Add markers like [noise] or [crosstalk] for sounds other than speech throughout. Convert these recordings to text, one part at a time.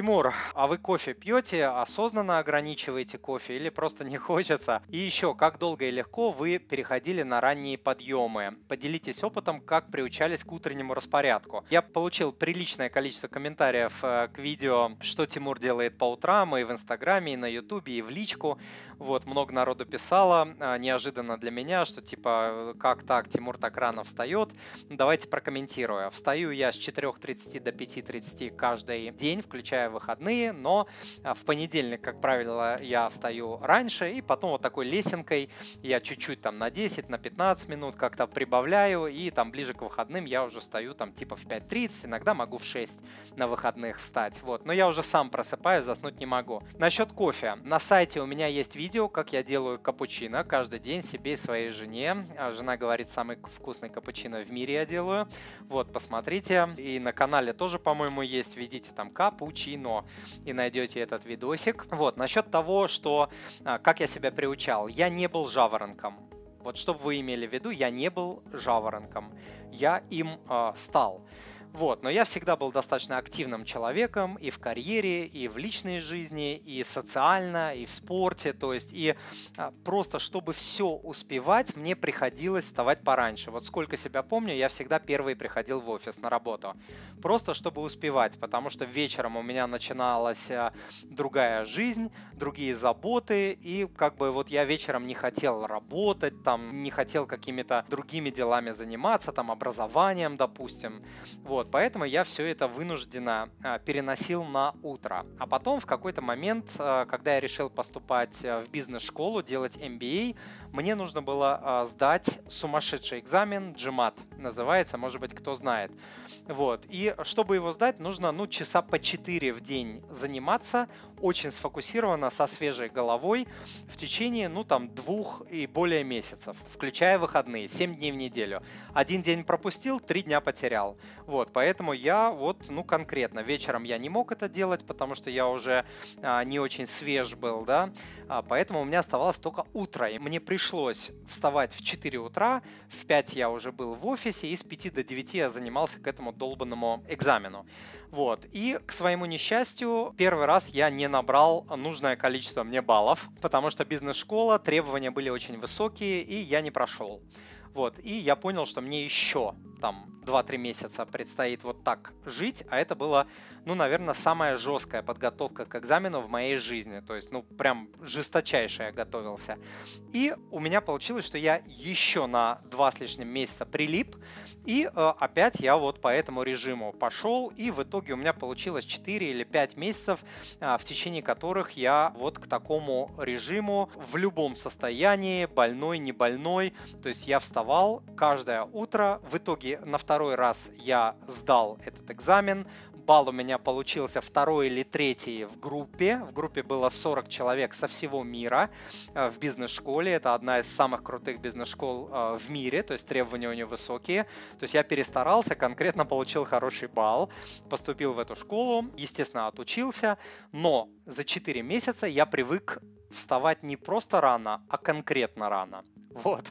Тимур, а вы кофе пьете, осознанно ограничиваете кофе или просто [laughs] не хочется? И еще, как долго и легко вы переходили на ранние подъемы? Поделитесь опытом, как приучались к утреннему распорядку. Я получил приличное количество комментариев э, к видео, что Тимур делает по утрам, и в Инстаграме, и на Ютубе, и в личку. Вот, много народу писало, э, неожиданно для меня, что типа, как так, Тимур так рано встает? Давайте прокомментирую. Встаю я с 4.30 до 5.30 каждый день, включая выходные, но а, в понедельник, как правило, я встаю раньше, и потом вот такой лесенкой я чуть-чуть там на 10, на 15 минут как-то прибавляю, и там ближе к выходным я уже встаю там типа в 5.30, иногда могу в 6 на выходных встать, вот, но я уже сам просыпаюсь, заснуть не могу. Насчет кофе. На сайте у меня есть видео, как я делаю капучино каждый день себе и своей жене. А, жена говорит, самый вкусный капучино в мире я делаю. Вот, посмотрите. И на канале тоже, по-моему, есть. Введите там капучино кино и найдете этот видосик. Вот, насчет того, что а, как я себя приучал. Я не был жаворонком. Вот чтобы вы имели в виду, я не был жаворонком. Я им э, стал. Вот, но я всегда был достаточно активным человеком и в карьере, и в личной жизни, и социально, и в спорте. То есть, и а, просто чтобы все успевать, мне приходилось вставать пораньше. Вот сколько себя помню, я всегда первый приходил в офис на работу. Просто чтобы успевать, потому что вечером у меня начиналась а, другая жизнь, другие заботы, и как бы вот я вечером не хотел работать, там, не хотел какими-то другими делами заниматься, там, образованием, допустим. Вот, вот, поэтому я все это вынужденно а, переносил на утро. А потом в какой-то момент, а, когда я решил поступать а, в бизнес-школу, делать MBA, мне нужно было а, сдать сумасшедший экзамен, GMAT называется, может быть, кто знает. Вот, и чтобы его сдать, нужно, ну, часа по 4 в день заниматься, очень сфокусированно, со свежей головой, в течение, ну, там, двух и более месяцев, включая выходные, 7 дней в неделю. Один день пропустил, 3 дня потерял. Вот, поэтому я вот, ну, конкретно, вечером я не мог это делать, потому что я уже а, не очень свеж был, да, а, поэтому у меня оставалось только утро, и мне пришлось вставать в 4 утра, в 5 я уже был в офисе, и с 5 до 9 я занимался к этому долбанному экзамену. Вот, и к своему несчастью, первый раз я не набрал нужное количество мне баллов, потому что бизнес-школа, требования были очень высокие, и я не прошел. Вот, и я понял, что мне еще там 2-3 месяца предстоит вот так жить, а это было, ну, наверное, самая жесткая подготовка к экзамену в моей жизни. То есть, ну, прям жесточайшая я готовился. И у меня получилось, что я еще на 2 с лишним месяца прилип, и э, опять я вот по этому режиму пошел, и в итоге у меня получилось 4 или 5 месяцев, э, в течение которых я вот к такому режиму в любом состоянии, больной, не больной, то есть я вставал каждое утро, в итоге на второй раз я сдал этот экзамен, балл у меня получился второй или третий в группе. В группе было 40 человек со всего мира э, в бизнес-школе. Это одна из самых крутых бизнес-школ э, в мире, то есть требования у нее высокие. То есть я перестарался, конкретно получил хороший балл, поступил в эту школу, естественно, отучился, но за 4 месяца я привык вставать не просто рано, а конкретно рано. Вот.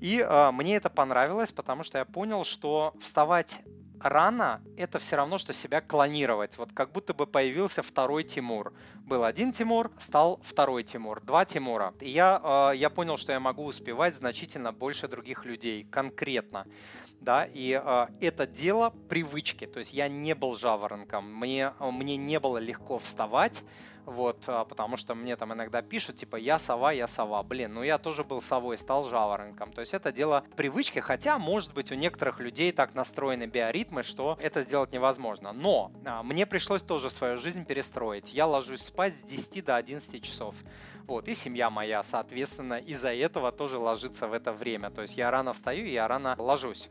И э, мне это понравилось, потому что я понял, что вставать рано — это все равно, что себя клонировать. Вот как будто бы появился второй Тимур. Был один Тимур, стал второй Тимур, два Тимура. И я, э, я понял, что я могу успевать значительно больше других людей, конкретно. Да, и э, это дело привычки. То есть я не был жаворонком, мне, мне не было легко вставать, вот, а, потому что мне там иногда пишут, типа, я сова, я сова. Блин, ну я тоже был совой, стал жаворонком. То есть это дело привычки, хотя, может быть, у некоторых людей так настроены биоритмы, что это сделать невозможно. Но а, мне пришлось тоже свою жизнь перестроить. Я ложусь спать с 10 до 11 часов. Вот, и семья моя, соответственно, из-за этого тоже ложится в это время. То есть я рано встаю, и я рано ложусь.